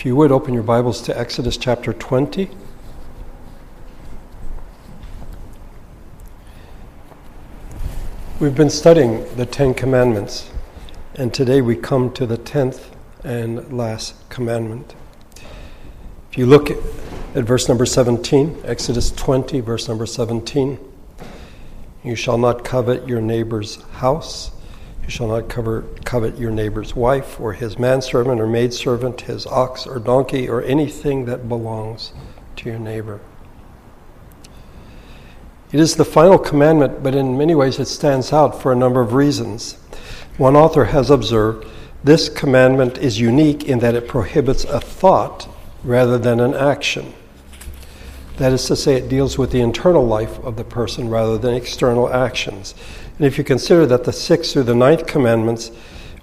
If you would open your Bibles to Exodus chapter 20. We've been studying the Ten Commandments, and today we come to the tenth and last commandment. If you look at verse number 17, Exodus 20, verse number 17, you shall not covet your neighbor's house. You shall not cover, covet your neighbor's wife, or his manservant or maidservant, his ox or donkey, or anything that belongs to your neighbor. It is the final commandment, but in many ways it stands out for a number of reasons. One author has observed this commandment is unique in that it prohibits a thought rather than an action. That is to say, it deals with the internal life of the person rather than external actions. And if you consider that the sixth through the ninth commandments,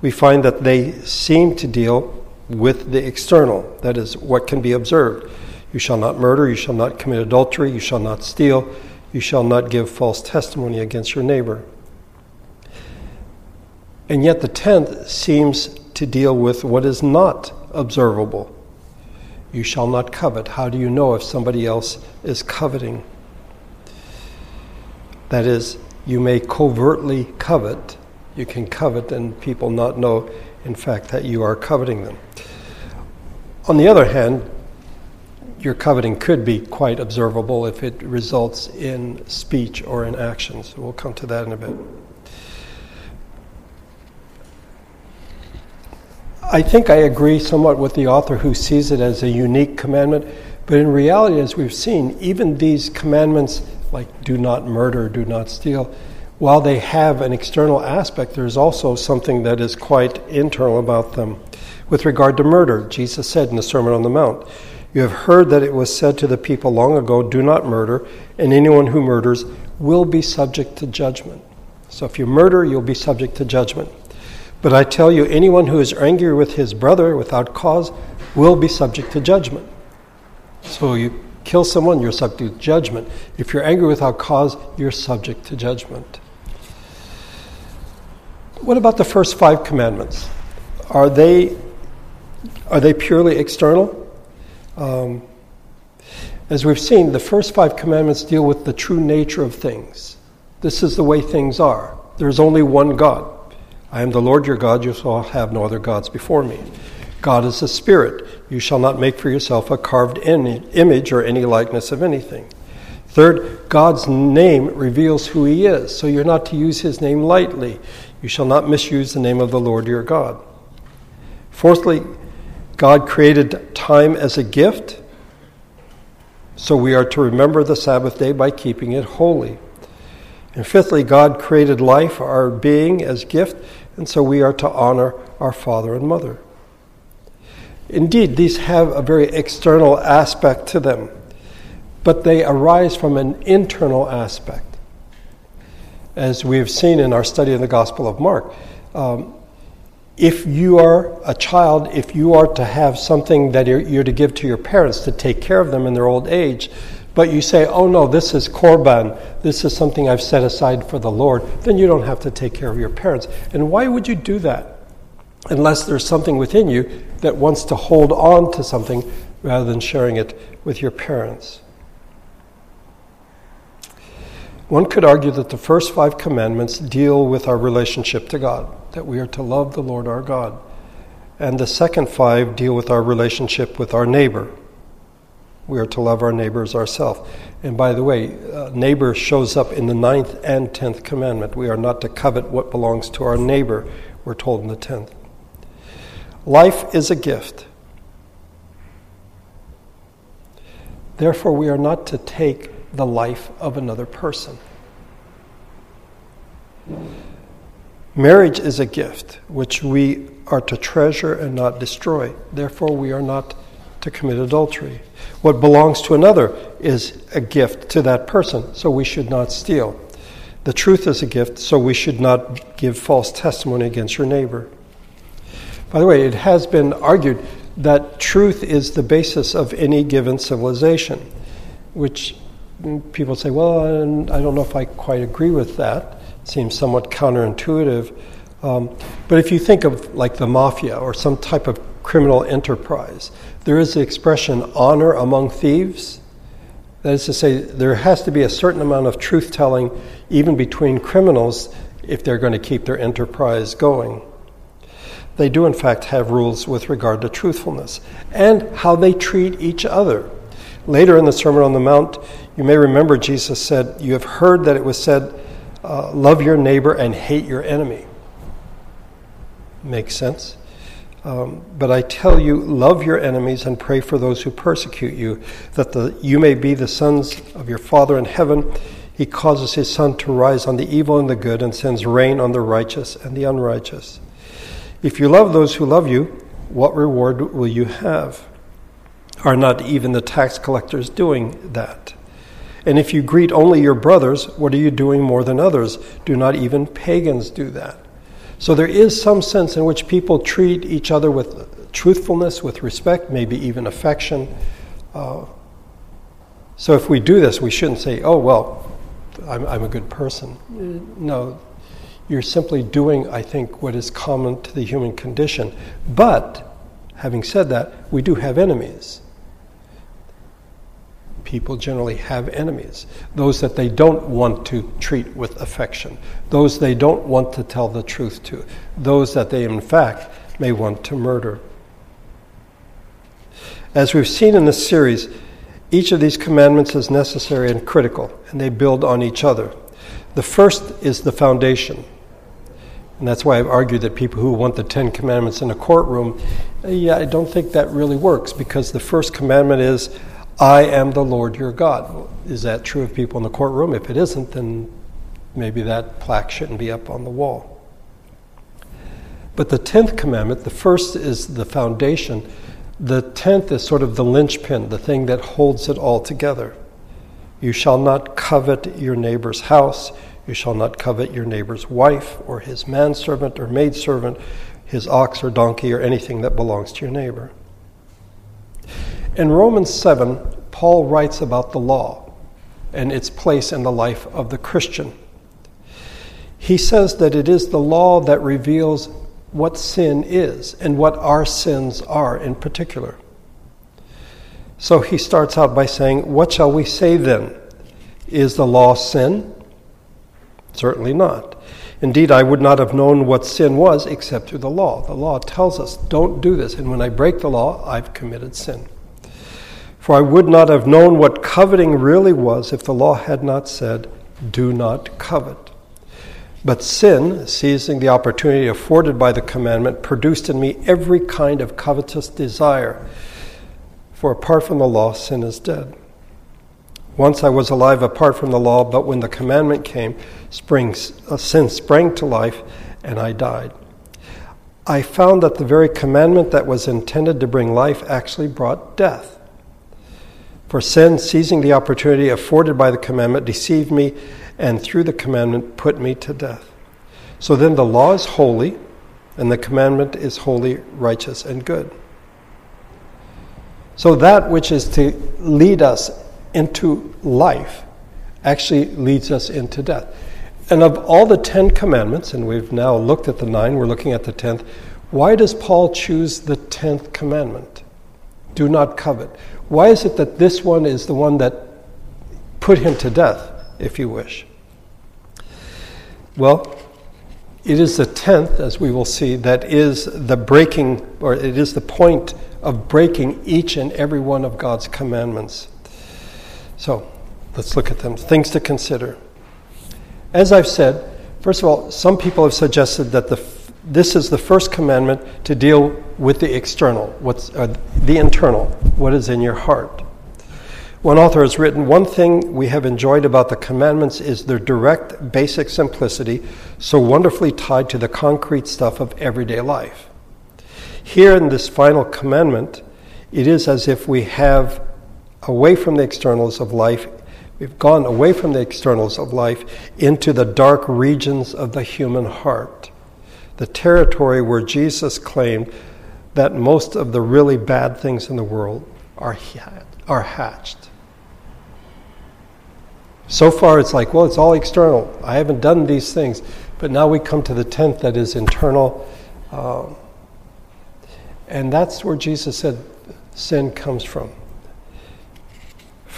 we find that they seem to deal with the external, that is, what can be observed. You shall not murder, you shall not commit adultery, you shall not steal, you shall not give false testimony against your neighbor. And yet the tenth seems to deal with what is not observable. You shall not covet. How do you know if somebody else is coveting? That is, you may covertly covet. You can covet and people not know, in fact, that you are coveting them. On the other hand, your coveting could be quite observable if it results in speech or in actions. We'll come to that in a bit. I think I agree somewhat with the author who sees it as a unique commandment, but in reality, as we've seen, even these commandments like do not murder, do not steal, while they have an external aspect, there's also something that is quite internal about them. With regard to murder, Jesus said in the Sermon on the Mount, you have heard that it was said to the people long ago, Do not murder, and anyone who murders will be subject to judgment. So if you murder, you'll be subject to judgment. But I tell you, anyone who is angry with his brother without cause will be subject to judgment. So you kill someone, you're subject to judgment. If you're angry without cause, you're subject to judgment. What about the first five commandments? Are they, are they purely external? Um, as we've seen, the first five commandments deal with the true nature of things. This is the way things are. There's only one God. I am the Lord your God, you shall have no other gods before me. God is a spirit. You shall not make for yourself a carved image or any likeness of anything. Third, God's name reveals who he is, so you're not to use his name lightly. You shall not misuse the name of the Lord your God. Fourthly, God created time as a gift, so we are to remember the Sabbath day by keeping it holy. And fifthly, God created life, our being, as gift, and so we are to honor our father and mother. Indeed, these have a very external aspect to them, but they arise from an internal aspect. As we have seen in our study of the Gospel of Mark, um, if you are a child, if you are to have something that you're, you're, to give to your parents to take care of them in their old age, but you say, oh no, this is korban, this is something I've set aside for the Lord, then you don't have to take care of your parents. And why would you do that? Unless there's something within you that wants to hold on to something rather than sharing it with your parents. One could argue that the first five commandments deal with our relationship to God, that we are to love the Lord our God. And the second five deal with our relationship with our neighbor. We are to love our neighbors ourselves. And by the way, uh, neighbor shows up in the ninth and tenth commandment. We are not to covet what belongs to our neighbor, we're told in the tenth. Life is a gift. Therefore, we are not to take the life of another person. Marriage is a gift which we are to treasure and not destroy. Therefore, we are not to commit adultery. What belongs to another is a gift to that person, so we should not steal. The truth is a gift, so we should not give false testimony against your neighbor. By the way, it has been argued that truth is the basis of any given civilization, which people say, well, I don't know if I quite agree with that. It seems somewhat counterintuitive. Um, but if you think of like the mafia or some type of criminal enterprise. There is the expression honor among thieves. That is to say, there has to be a certain amount of truth telling even between criminals if they're going to keep their enterprise going. They do, in fact, have rules with regard to truthfulness and how they treat each other. Later in the Sermon on the Mount, you may remember Jesus said, You have heard that it was said, uh, Love your neighbor and hate your enemy. Makes sense? Um, but I tell you, love your enemies and pray for those who persecute you, that the, you may be the sons of your Father in heaven. He causes his sun to rise on the evil and the good and sends rain on the righteous and the unrighteous. If you love those who love you, what reward will you have? Are not even the tax collectors doing that? And if you greet only your brothers, what are you doing more than others? Do not even pagans do that? So there is some sense in which people treat each other with truthfulness, with respect, maybe even affection. Uh, so if we do this, we shouldn't say, oh, well, I'm, I'm a good person. No, you're simply doing, I think, what is common to the human condition. But, having said that, we do have enemies people generally have enemies those that they don't want to treat with affection, those they don't want to tell the truth to, those that they, in fact, may want to murder. As we've seen in this series, each of these commandments is necessary and critical, and they build on each other. The first is the foundation. And that's why I've argued that people who want the Ten Commandments in a courtroom, yeah, I don't think that really works because the first commandment is I am the Lord your God. Is that true of people in the courtroom? If it isn't, then maybe that plaque shouldn't be up on the wall. But the tenth commandment, the first is the foundation. The tenth is sort of the linchpin, the thing that holds it all together. You shall not covet your neighbor's house. You shall not covet your neighbor's wife, or his manservant, or maidservant, his ox or donkey, or anything that belongs to your neighbor. In Romans 7, Paul writes about the law and its place in the life of the Christian. He says that it is the law that reveals what sin is and what our sins are in particular. So he starts out by saying, What shall we say then? Is the law sin? Certainly not. Indeed, I would not have known what sin was except through the law. The law tells us, don't do this, and when I break the law, I've committed sin. For I would not have known what coveting really was if the law had not said, Do not covet. But sin, seizing the opportunity afforded by the commandment, produced in me every kind of covetous desire. For apart from the law, sin is dead. Once I was alive apart from the law, but when the commandment came, uh, sin sprang to life, and I died. I found that the very commandment that was intended to bring life actually brought death. For sin, seizing the opportunity afforded by the commandment, deceived me, and through the commandment put me to death. So then the law is holy, and the commandment is holy, righteous, and good. So that which is to lead us into life actually leads us into death. And of all the Ten Commandments, and we've now looked at the nine, we're looking at the tenth, why does Paul choose the tenth commandment? Do not covet. Why is it that this one is the one that put him to death, if you wish? Well, it is the tenth, as we will see, that is the breaking, or it is the point of breaking each and every one of God's commandments. So, let's look at them. Things to consider. As I've said, first of all, some people have suggested that the this is the first commandment to deal with the external, what's uh, the internal, what is in your heart. One author has written, One thing we have enjoyed about the commandments is their direct, basic simplicity, so wonderfully tied to the concrete stuff of everyday life. Here in this final commandment, it is as if we have away from the externals of life, we've gone away from the externals of life into the dark regions of the human heart the territory where Jesus claimed that most of the really bad things in the world are, are hatched. So far, it's like, well, it's all external. I haven't done these things. But now we come to the tenth that is internal. Um, And that's where Jesus said sin comes from.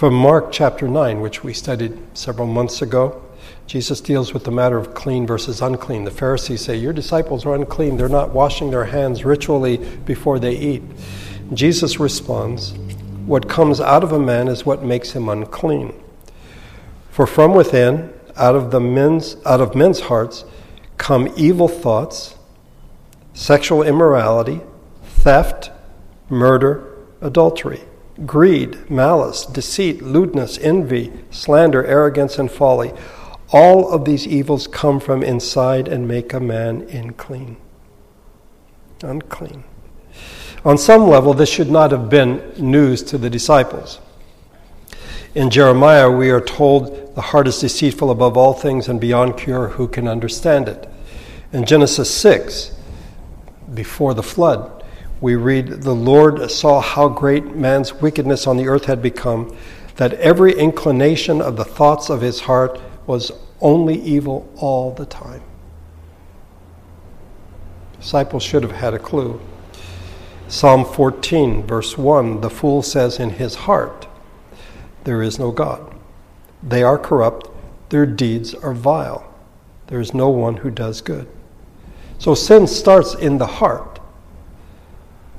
From Mark chapter 9, which we studied several months ago, Jesus deals with the matter of clean versus unclean. The Pharisees say, Your disciples are unclean. They're not washing their hands ritually before they eat. Jesus responds, What comes out of a man is what makes him unclean. For from within, out of, the men's, out of men's hearts, come evil thoughts, sexual immorality, theft, murder, adultery, greed, malice, deceit, lewdness, envy, slander, arrogance, and folly. All of these evils come from inside and make a man unclean. Unclean. On some level, this should not have been news to the disciples. In Jeremiah, we are told the heart is deceitful above all things and beyond cure. Who can understand it? In Genesis 6, before the flood, we read, The Lord saw how great man's wickedness on the earth had become, that every inclination of the thoughts of his heart was only evil all the time. Disciples should have had a clue. Psalm 14, verse 1 The fool says in his heart, There is no God. They are corrupt, their deeds are vile. There is no one who does good. So sin starts in the heart.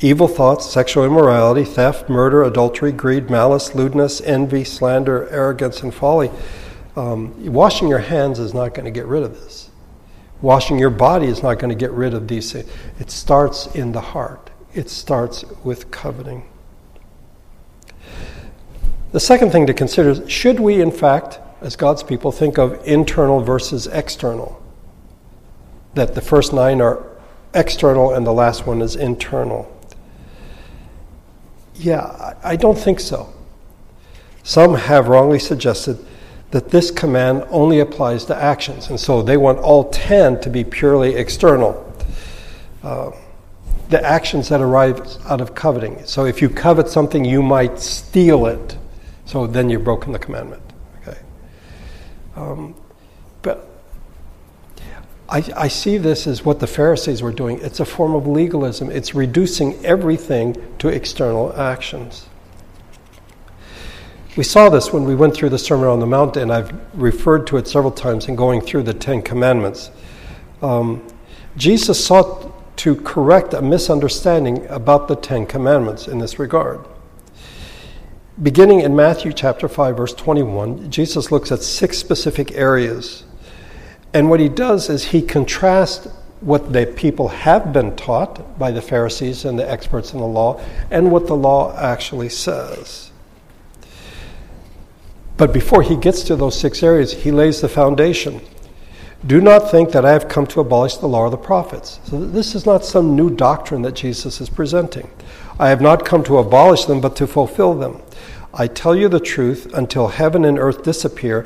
Evil thoughts, sexual immorality, theft, murder, adultery, greed, malice, lewdness, envy, slander, arrogance, and folly. Um, washing your hands is not going to get rid of this. Washing your body is not going to get rid of these things. It starts in the heart, it starts with coveting. The second thing to consider is should we, in fact, as God's people, think of internal versus external? That the first nine are external and the last one is internal. Yeah, I don't think so. Some have wrongly suggested that this command only applies to actions, and so they want all 10 to be purely external. Uh, the actions that arise out of coveting. So if you covet something, you might steal it. So then you've broken the commandment. Okay. Um, I, I see this as what the Pharisees were doing. It's a form of legalism, it's reducing everything to external actions. We saw this when we went through the Sermon on the Mount, and I've referred to it several times in going through the Ten Commandments. Um, Jesus sought to correct a misunderstanding about the Ten Commandments in this regard. Beginning in Matthew chapter 5, verse 21, Jesus looks at six specific areas and what he does is he contrasts what the people have been taught by the Pharisees and the experts in the law and what the law actually says. But before he gets to those six areas, he lays the foundation. Do not think that I have come to abolish the law or the prophets. So this is not some new doctrine that Jesus is presenting. I have not come to abolish them, but to fulfill them. I tell you the truth, until heaven and earth disappear,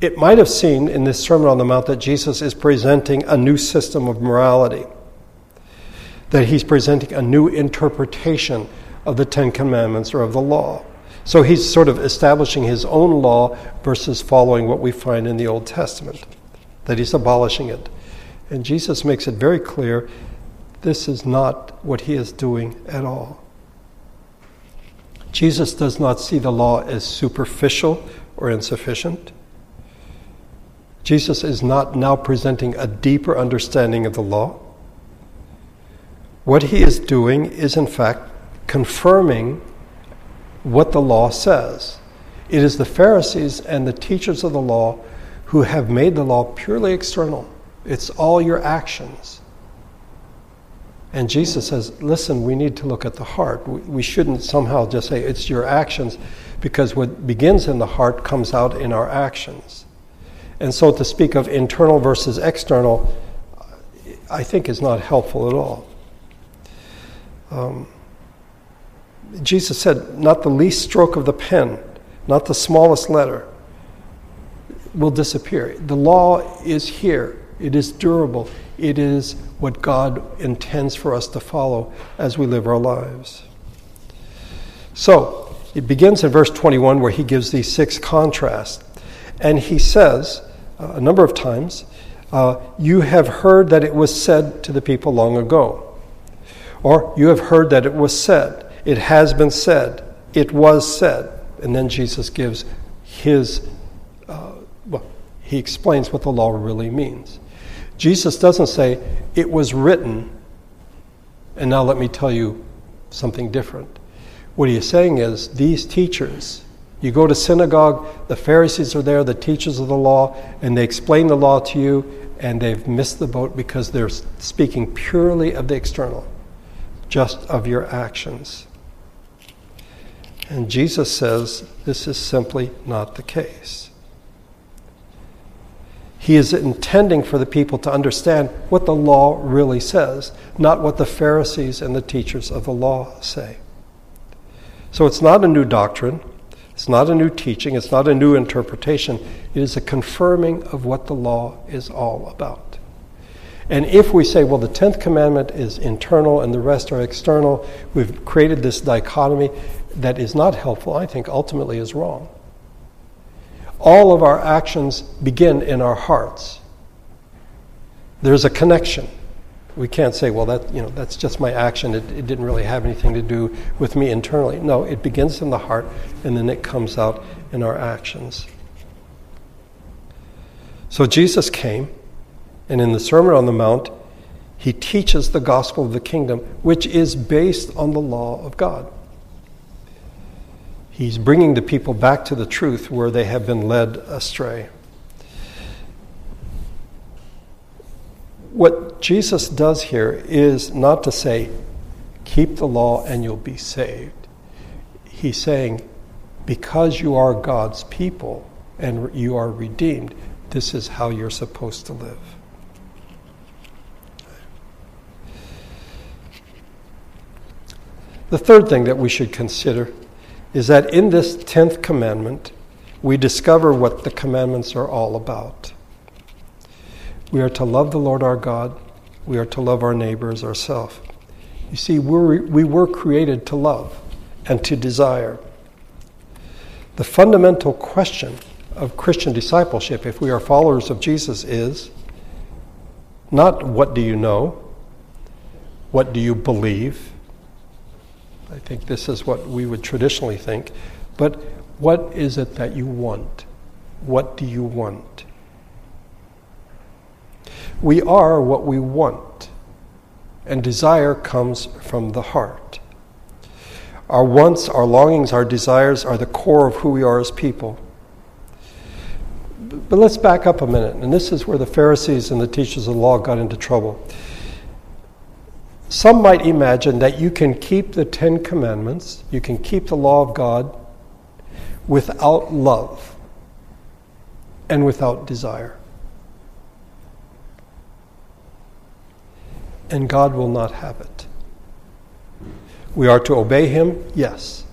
it might have seemed in this Sermon on the Mount that Jesus is presenting a new system of morality, that he's presenting a new interpretation of the Ten Commandments or of the law. So he's sort of establishing his own law versus following what we find in the Old Testament, that he's abolishing it. And Jesus makes it very clear this is not what he is doing at all. Jesus does not see the law as superficial or insufficient. Jesus is not now presenting a deeper understanding of the law. What he is doing is, in fact, confirming what the law says. It is the Pharisees and the teachers of the law who have made the law purely external. It's all your actions. And Jesus says, listen, we need to look at the heart. We shouldn't somehow just say it's your actions, because what begins in the heart comes out in our actions. And so to speak of internal versus external, I think is not helpful at all. Um, Jesus said, Not the least stroke of the pen, not the smallest letter will disappear. The law is here, it is durable, it is what God intends for us to follow as we live our lives. So, it begins in verse 21 where he gives these six contrasts. And he says uh, a number of times, uh, You have heard that it was said to the people long ago. Or, You have heard that it was said. It has been said. It was said. And then Jesus gives his, uh, well, he explains what the law really means. Jesus doesn't say, It was written, and now let me tell you something different. What he is saying is, these teachers, you go to synagogue, the Pharisees are there, the teachers of the law, and they explain the law to you, and they've missed the boat because they're speaking purely of the external, just of your actions. And Jesus says this is simply not the case. He is intending for the people to understand what the law really says, not what the Pharisees and the teachers of the law say. So it's not a new doctrine, it's not a new teaching, it's not a new interpretation. It is a confirming of what the law is all about. And if we say, well, the 10th commandment is internal and the rest are external, we've created this dichotomy that is not helpful, I think ultimately is wrong. All of our actions begin in our hearts. There's a connection. We can't say, well, that, you know, that's just my action. It, it didn't really have anything to do with me internally. No, it begins in the heart and then it comes out in our actions. So Jesus came, and in the Sermon on the Mount, he teaches the gospel of the kingdom, which is based on the law of God. He's bringing the people back to the truth where they have been led astray. What Jesus does here is not to say, keep the law and you'll be saved. He's saying, because you are God's people and you are redeemed, this is how you're supposed to live. The third thing that we should consider is that in this 10th commandment, we discover what the commandments are all about. We are to love the Lord our God, we are to love our neighbors ourselves. You see, we're, we were created to love and to desire. The fundamental question of Christian discipleship, if we are followers of Jesus, is not what do you know, what do you believe, I think this is what we would traditionally think. But what is it that you want? What do you want? We are what we want, and desire comes from the heart. Our wants, our longings, our desires are the core of who we are as people. But let's back up a minute, and this is where the Pharisees and the teachers of the law got into trouble. Some might imagine that you can keep the Ten Commandments, you can keep the law of God without love and without desire. And God will not have it. We are to obey Him, yes.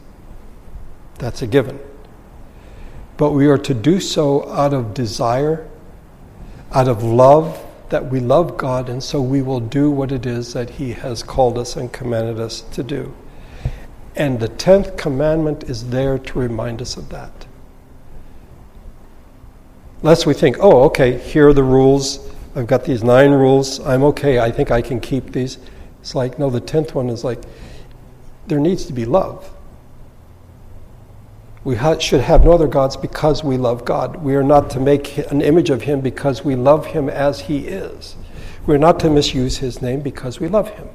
That's a given. But we are to do so out of desire, out of love, that we love God, and so we will do what it is that He has called us and commanded us to do. And the tenth commandment is there to remind us of that. Lest we think, oh, okay, here are the rules. I've got these nine rules. I'm okay. I think I can keep these. It's like, no, the tenth one is like, there needs to be love. We ha- should have no other gods because we love God. We are not to make an image of Him because we love Him as He is. We're not to misuse His name because we love Him.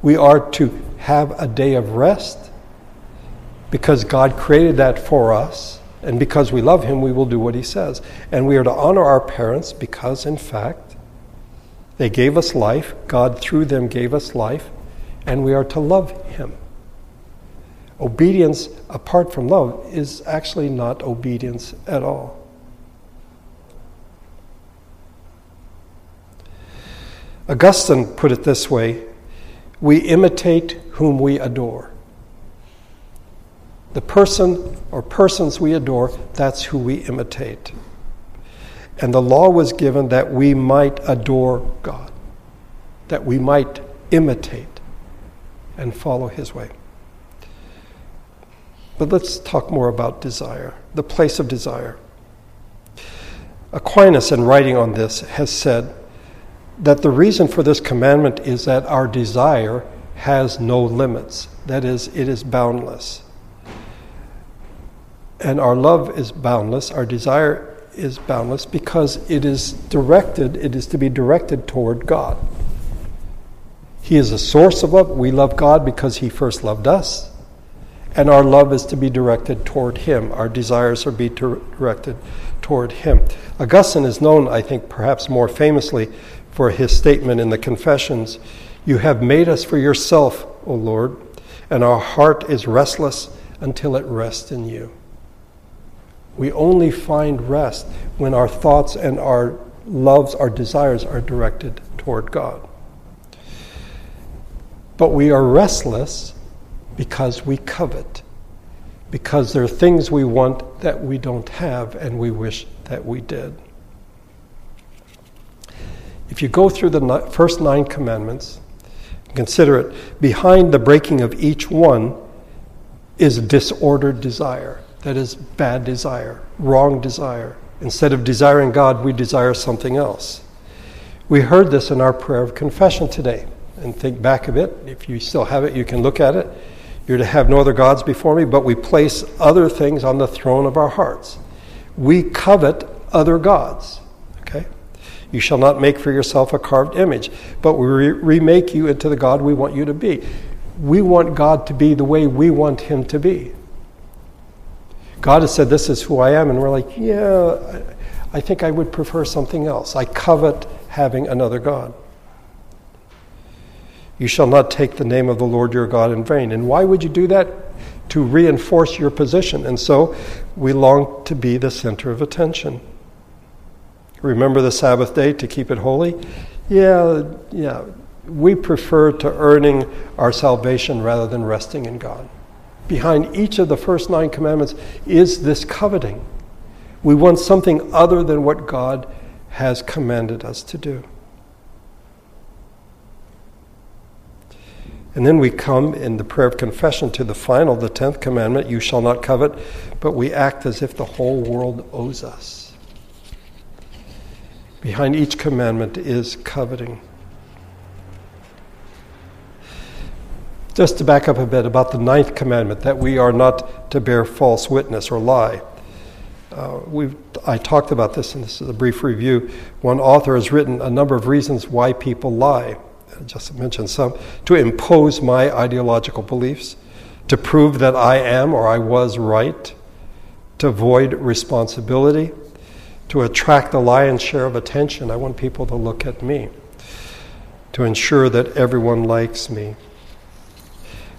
We are to have a day of rest because God created that for us. And because we love Him, we will do what He says. And we are to honor our parents because, in fact, they gave us life. God, through them, gave us life. And we are to love Him. Obedience apart from love is actually not obedience at all. Augustine put it this way We imitate whom we adore. The person or persons we adore, that's who we imitate. And the law was given that we might adore God, that we might imitate and follow his way. But let's talk more about desire, the place of desire. Aquinas, in writing on this, has said that the reason for this commandment is that our desire has no limits. That is, it is boundless. And our love is boundless, our desire is boundless because it is directed, it is to be directed toward God. He is a source of love. We love God because He first loved us. And our love is to be directed toward Him. Our desires are to be directed toward Him. Augustine is known, I think, perhaps more famously for his statement in the Confessions You have made us for yourself, O Lord, and our heart is restless until it rests in you. We only find rest when our thoughts and our loves, our desires are directed toward God. But we are restless because we covet, because there are things we want that we don't have and we wish that we did. If you go through the first nine commandments, consider it, behind the breaking of each one is disordered desire. That is bad desire, wrong desire. Instead of desiring God, we desire something else. We heard this in our prayer of confession today. And think back of it. If you still have it, you can look at it. You're to have no other gods before me, but we place other things on the throne of our hearts. We covet other gods. Okay? You shall not make for yourself a carved image, but we re- remake you into the God we want you to be. We want God to be the way we want Him to be. God has said, This is who I am, and we're like, Yeah, I think I would prefer something else. I covet having another God. You shall not take the name of the Lord your God in vain. And why would you do that? To reinforce your position. And so we long to be the center of attention. Remember the Sabbath day to keep it holy? Yeah, yeah. We prefer to earning our salvation rather than resting in God. Behind each of the first nine commandments is this coveting. We want something other than what God has commanded us to do. And then we come in the prayer of confession to the final, the tenth commandment you shall not covet, but we act as if the whole world owes us. Behind each commandment is coveting. Just to back up a bit about the ninth commandment, that we are not to bear false witness or lie. Uh, we've, I talked about this, and this is a brief review. One author has written a number of reasons why people lie I just mentioned some, to impose my ideological beliefs, to prove that I am or I was right, to avoid responsibility, to attract the lion's share of attention. I want people to look at me, to ensure that everyone likes me.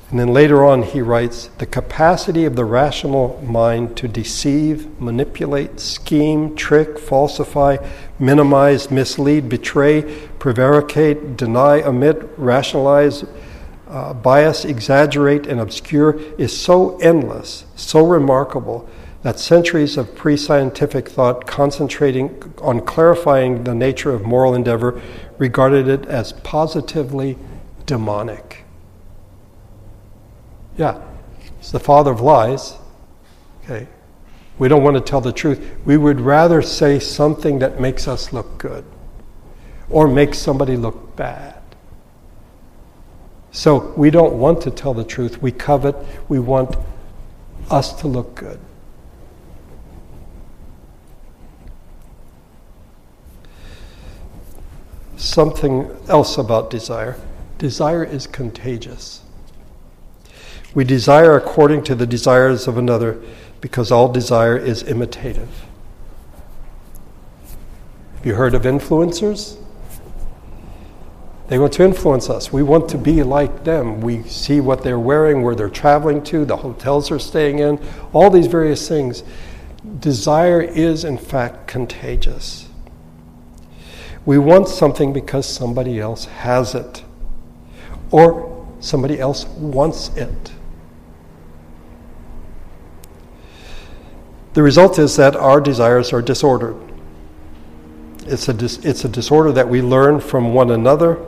And then later on, he writes the capacity of the rational mind to deceive, manipulate, scheme, trick, falsify, minimize, mislead, betray, prevaricate, deny, omit, rationalize, uh, bias, exaggerate, and obscure is so endless, so remarkable, that centuries of pre scientific thought concentrating on clarifying the nature of moral endeavor regarded it as positively demonic. Yeah, it's the father of lies. Okay. We don't want to tell the truth. We would rather say something that makes us look good or makes somebody look bad. So we don't want to tell the truth. We covet, we want us to look good. Something else about desire desire is contagious. We desire according to the desires of another because all desire is imitative. Have you heard of influencers? They want to influence us. We want to be like them. We see what they're wearing, where they're traveling to, the hotels they're staying in, all these various things. Desire is, in fact, contagious. We want something because somebody else has it. Or somebody else wants it. The result is that our desires are disordered. It's a, dis- it's a disorder that we learn from one another,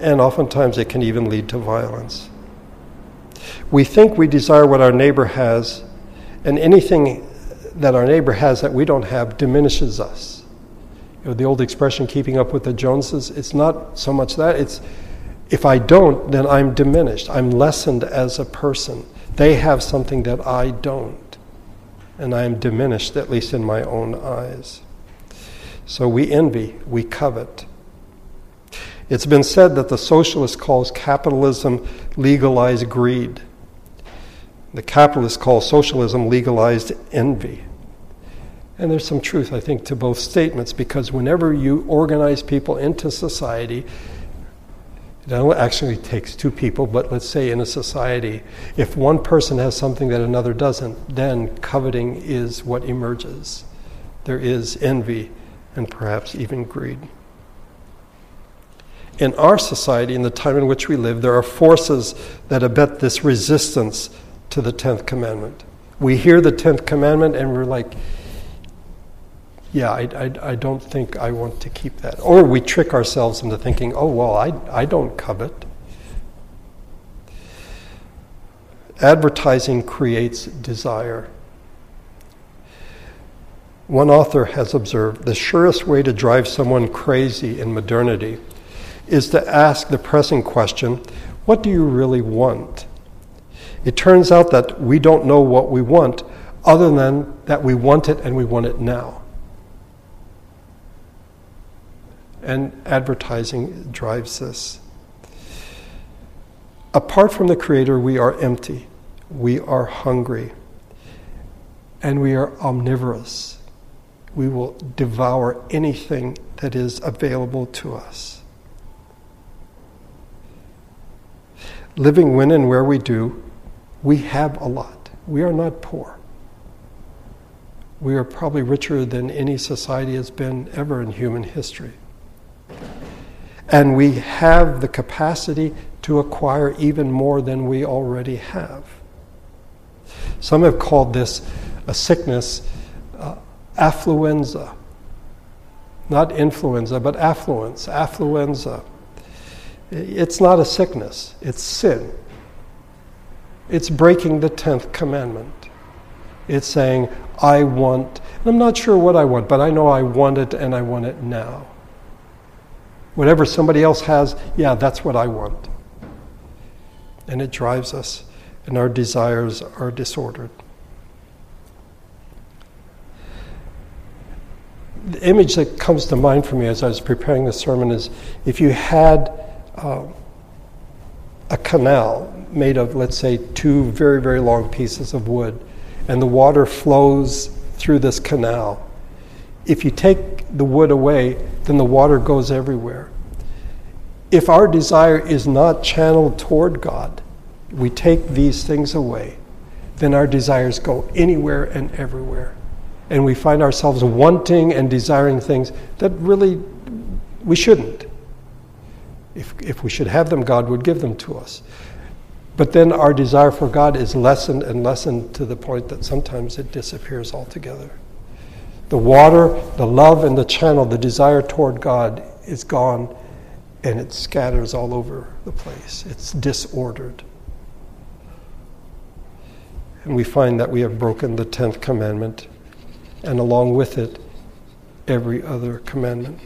and oftentimes it can even lead to violence. We think we desire what our neighbor has, and anything that our neighbor has that we don't have diminishes us. You know, the old expression, keeping up with the Joneses, it's not so much that, it's if I don't, then I'm diminished. I'm lessened as a person. They have something that I don't, and I am diminished, at least in my own eyes. So we envy, we covet. It's been said that the socialist calls capitalism legalized greed. The capitalist calls socialism legalized envy. And there's some truth, I think, to both statements because whenever you organize people into society, it actually takes two people, but let's say in a society, if one person has something that another doesn't, then coveting is what emerges. There is envy and perhaps even greed. In our society, in the time in which we live, there are forces that abet this resistance to the 10th commandment. We hear the 10th commandment and we're like, yeah, I, I, I, don't think I want to keep that. Or we trick ourselves into thinking, oh, well, I, I don't covet. Advertising creates desire. One author has observed the surest way to drive someone crazy in modernity is to ask the pressing question what do you really want? It turns out that we don't know what we want other than that we want it and we want it now. And advertising drives this. Apart from the Creator, we are empty, we are hungry, and we are omnivorous we will devour anything that is available to us. Living when and where we do, we have a lot. We are not poor. We are probably richer than any society has been ever in human history. And we have the capacity to acquire even more than we already have. Some have called this a sickness uh, affluenza. Not influenza, but affluence, affluenza. It's not a sickness, it's sin. It's breaking the 10th commandment. It's saying, I want, and I'm not sure what I want, but I know I want it and I want it now. Whatever somebody else has, yeah, that's what I want. And it drives us, and our desires are disordered. the image that comes to mind for me as I was preparing the sermon is if you had uh, a canal made of, let's say, two very, very long pieces of wood, and the water flows through this canal. If you take the wood away, then the water goes everywhere. If our desire is not channeled toward God, we take these things away, then our desires go anywhere and everywhere and we find ourselves wanting and desiring things that really we shouldn't. If, if we should have them, God would give them to us. But then our desire for God is lessened and lessened to the point that sometimes it disappears altogether. The water, the love, and the channel, the desire toward God is gone and it scatters all over the place. It's disordered. And we find that we have broken the 10th commandment and along with it, every other commandment.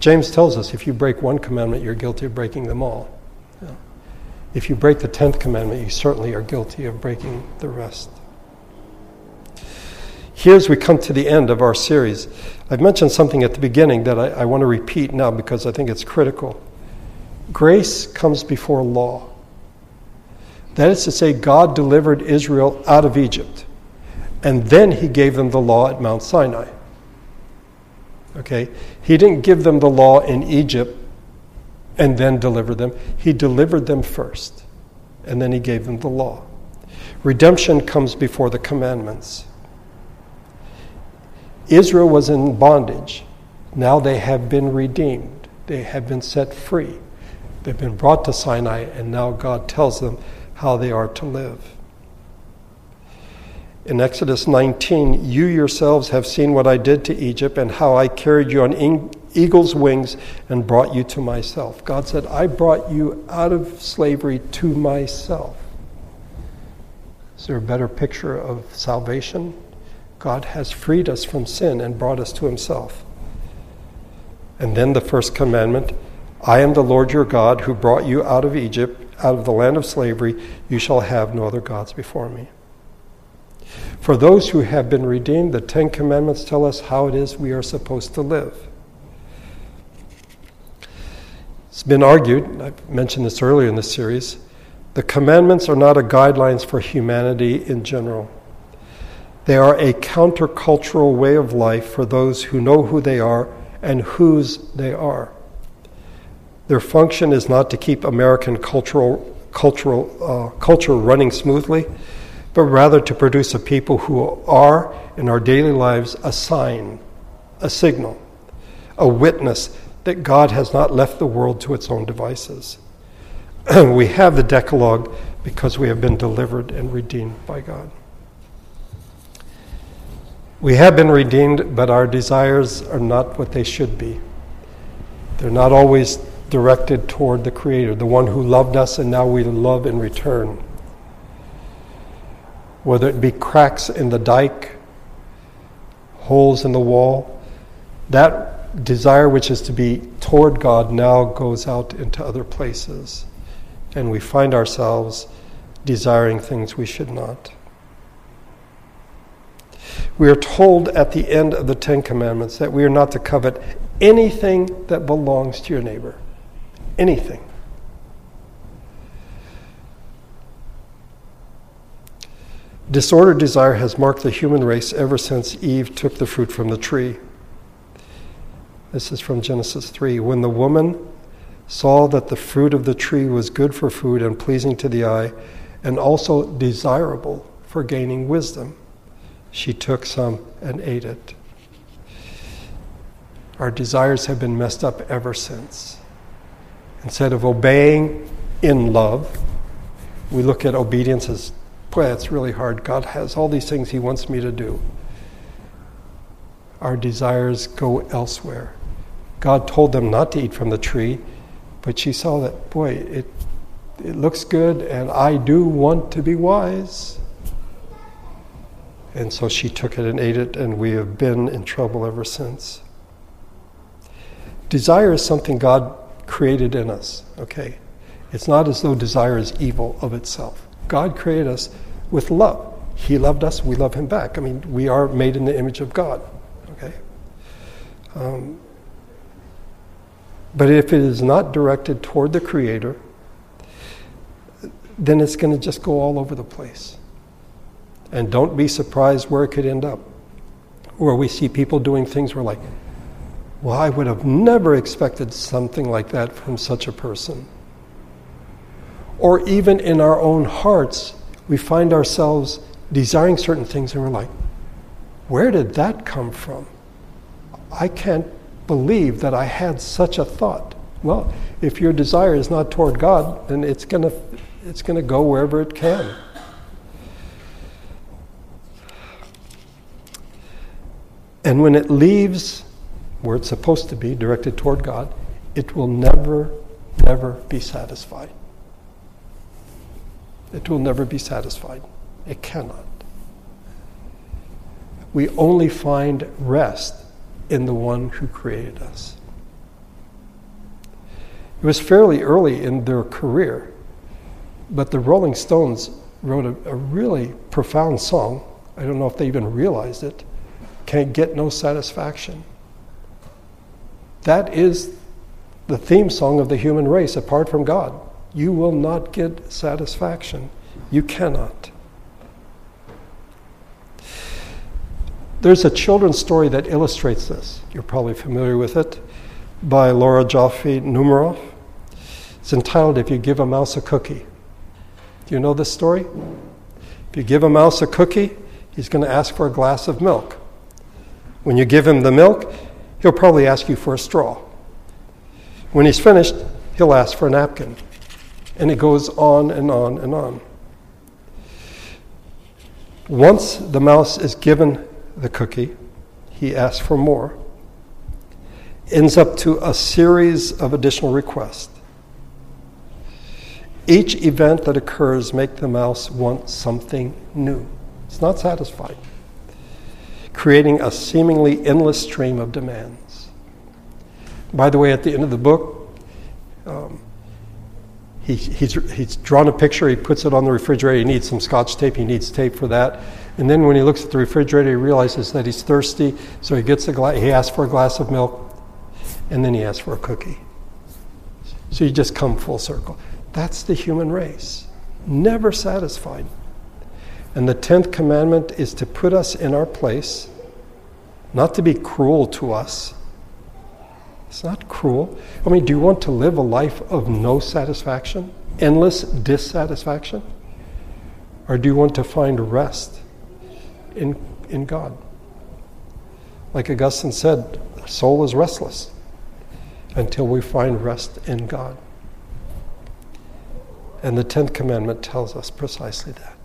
James tells us if you break one commandment, you're guilty of breaking them all. If you break the tenth commandment, you certainly are guilty of breaking the rest. Here, as we come to the end of our series, I've mentioned something at the beginning that I, I want to repeat now because I think it's critical. Grace comes before law. That is to say, God delivered Israel out of Egypt and then he gave them the law at Mount Sinai. Okay? He didn't give them the law in Egypt and then deliver them. He delivered them first, and then he gave them the law. Redemption comes before the commandments. Israel was in bondage. Now they have been redeemed, they have been set free. They've been brought to Sinai, and now God tells them how they are to live. In Exodus 19, you yourselves have seen what I did to Egypt and how I carried you on eagle's wings and brought you to myself. God said, I brought you out of slavery to myself. Is there a better picture of salvation? God has freed us from sin and brought us to himself. And then the first commandment I am the Lord your God who brought you out of Egypt, out of the land of slavery. You shall have no other gods before me. For those who have been redeemed, the Ten Commandments tell us how it is we are supposed to live. It's been argued, I mentioned this earlier in the series, the commandments are not a guidelines for humanity in general. They are a countercultural way of life for those who know who they are and whose they are. Their function is not to keep American cultural, cultural uh, culture running smoothly, but rather to produce a people who are, in our daily lives, a sign, a signal, a witness that God has not left the world to its own devices. we have the Decalogue because we have been delivered and redeemed by God. We have been redeemed, but our desires are not what they should be. They're not always directed toward the Creator, the one who loved us and now we love in return. Whether it be cracks in the dike, holes in the wall, that desire which is to be toward God now goes out into other places and we find ourselves desiring things we should not. We are told at the end of the Ten Commandments that we are not to covet anything that belongs to your neighbor. Anything. Disordered desire has marked the human race ever since Eve took the fruit from the tree. This is from Genesis 3. When the woman saw that the fruit of the tree was good for food and pleasing to the eye, and also desirable for gaining wisdom. She took some and ate it. Our desires have been messed up ever since. Instead of obeying in love, we look at obedience as, boy, it's really hard. God has all these things He wants me to do. Our desires go elsewhere. God told them not to eat from the tree, but she saw that, boy, it, it looks good, and I do want to be wise. And so she took it and ate it, and we have been in trouble ever since. Desire is something God created in us, okay? It's not as though desire is evil of itself. God created us with love. He loved us, we love Him back. I mean, we are made in the image of God, okay? Um, but if it is not directed toward the Creator, then it's going to just go all over the place. And don't be surprised where it could end up. Where we see people doing things we're like, well, I would have never expected something like that from such a person. Or even in our own hearts, we find ourselves desiring certain things and we're like, where did that come from? I can't believe that I had such a thought. Well, if your desire is not toward God, then it's going to it's going to go wherever it can. And when it leaves where it's supposed to be, directed toward God, it will never, never be satisfied. It will never be satisfied. It cannot. We only find rest in the one who created us. It was fairly early in their career, but the Rolling Stones wrote a, a really profound song. I don't know if they even realized it. Can't get no satisfaction. That is the theme song of the human race apart from God. You will not get satisfaction. You cannot. There's a children's story that illustrates this. You're probably familiar with it by Laura Joffe Numeroff. It's entitled If You Give a Mouse a Cookie. Do you know this story? If you give a mouse a cookie, he's going to ask for a glass of milk. When you give him the milk, he'll probably ask you for a straw. When he's finished, he'll ask for a napkin. And it goes on and on and on. Once the mouse is given the cookie, he asks for more. Ends up to a series of additional requests. Each event that occurs make the mouse want something new. It's not satisfied, creating a seemingly endless stream of demands. By the way, at the end of the book, um, he, he's, he's drawn a picture, he puts it on the refrigerator, he needs some scotch tape, he needs tape for that. And then when he looks at the refrigerator, he realizes that he's thirsty, so he gets a glass, he asks for a glass of milk, and then he asks for a cookie. So you just come full circle. That's the human race, never satisfied. And the tenth commandment is to put us in our place, not to be cruel to us, it's not cruel. I mean, do you want to live a life of no satisfaction, endless dissatisfaction? Or do you want to find rest in, in God? Like Augustine said, the soul is restless until we find rest in God. And the tenth commandment tells us precisely that.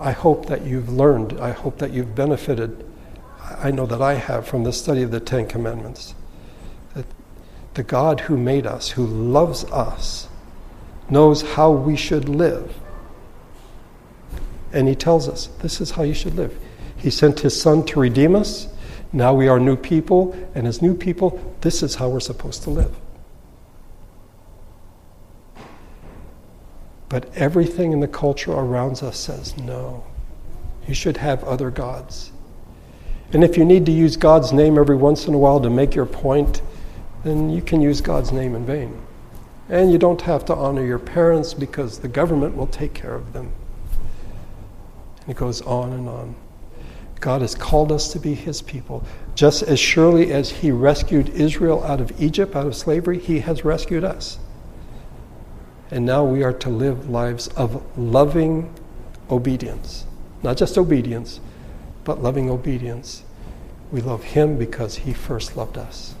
I hope that you've learned, I hope that you've benefited I know that I have from the study of the Ten Commandments. That the God who made us, who loves us, knows how we should live. And He tells us this is how you should live. He sent His Son to redeem us. Now we are new people, and as new people, this is how we're supposed to live. But everything in the culture around us says no. You should have other gods. And if you need to use God's name every once in a while to make your point, then you can use God's name in vain. And you don't have to honor your parents because the government will take care of them. And it goes on and on. God has called us to be His people. Just as surely as He rescued Israel out of Egypt, out of slavery, He has rescued us. And now we are to live lives of loving obedience. Not just obedience, but loving obedience. We love Him because He first loved us.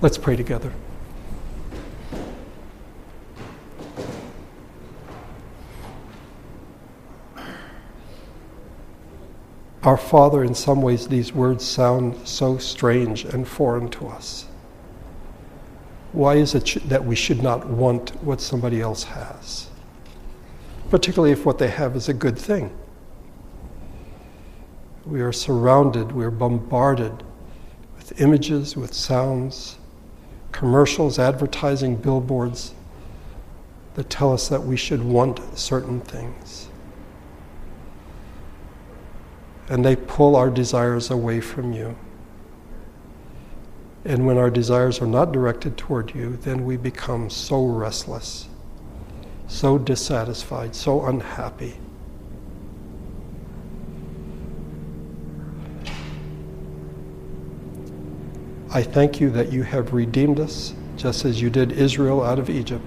Let's pray together. Our Father, in some ways, these words sound so strange and foreign to us. Why is it that we should not want what somebody else has? Particularly if what they have is a good thing. We are surrounded, we are bombarded with images, with sounds, commercials, advertising, billboards that tell us that we should want certain things. And they pull our desires away from you. And when our desires are not directed toward you, then we become so restless, so dissatisfied, so unhappy. I thank you that you have redeemed us just as you did Israel out of Egypt.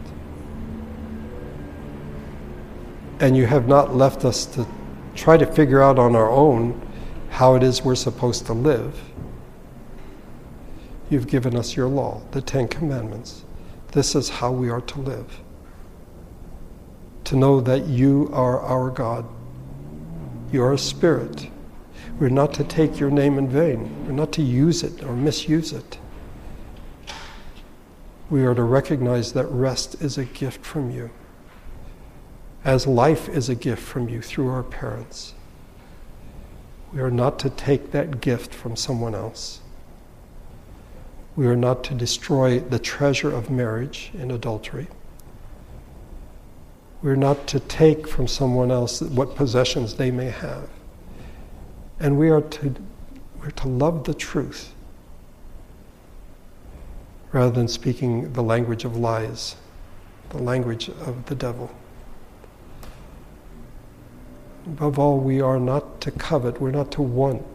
And you have not left us to try to figure out on our own how it is we're supposed to live. You've given us your law, the Ten Commandments. This is how we are to live. To know that you are our God. You are a spirit we're not to take your name in vain. We're not to use it or misuse it. We are to recognize that rest is a gift from you, as life is a gift from you through our parents. We are not to take that gift from someone else. We are not to destroy the treasure of marriage in adultery. We're not to take from someone else what possessions they may have. And we are to, we're to love the truth rather than speaking the language of lies, the language of the devil. Above all, we are not to covet, we're not to want,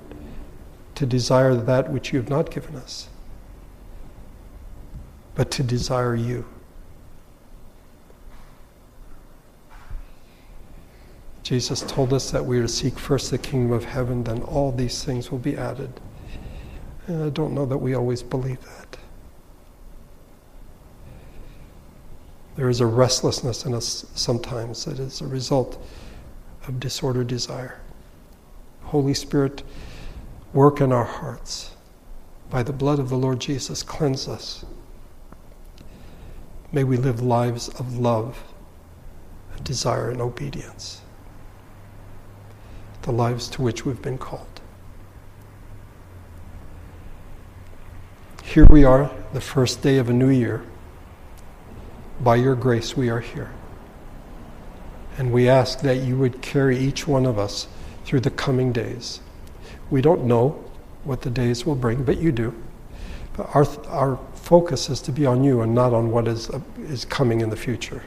to desire that which you have not given us, but to desire you. Jesus told us that we are to seek first the kingdom of heaven, then all these things will be added. And I don't know that we always believe that. There is a restlessness in us sometimes that is a result of disordered desire. Holy Spirit, work in our hearts. By the blood of the Lord Jesus, cleanse us. May we live lives of love and desire and obedience, the lives to which we've been called. Here we are, the first day of a new year. By your grace, we are here. And we ask that you would carry each one of us through the coming days. We don't know what the days will bring, but you do. But our, our focus is to be on you and not on what is, uh, is coming in the future.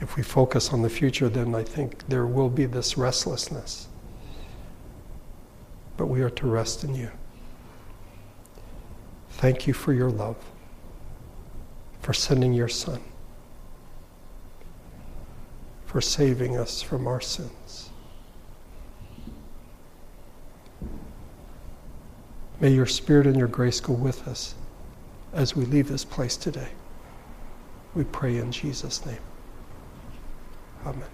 If we focus on the future, then I think there will be this restlessness. But we are to rest in you. Thank you for your love, for sending your Son for saving us from our sins. May your Spirit and your grace go with us as we leave this place today. We pray in Jesus' name. Amen.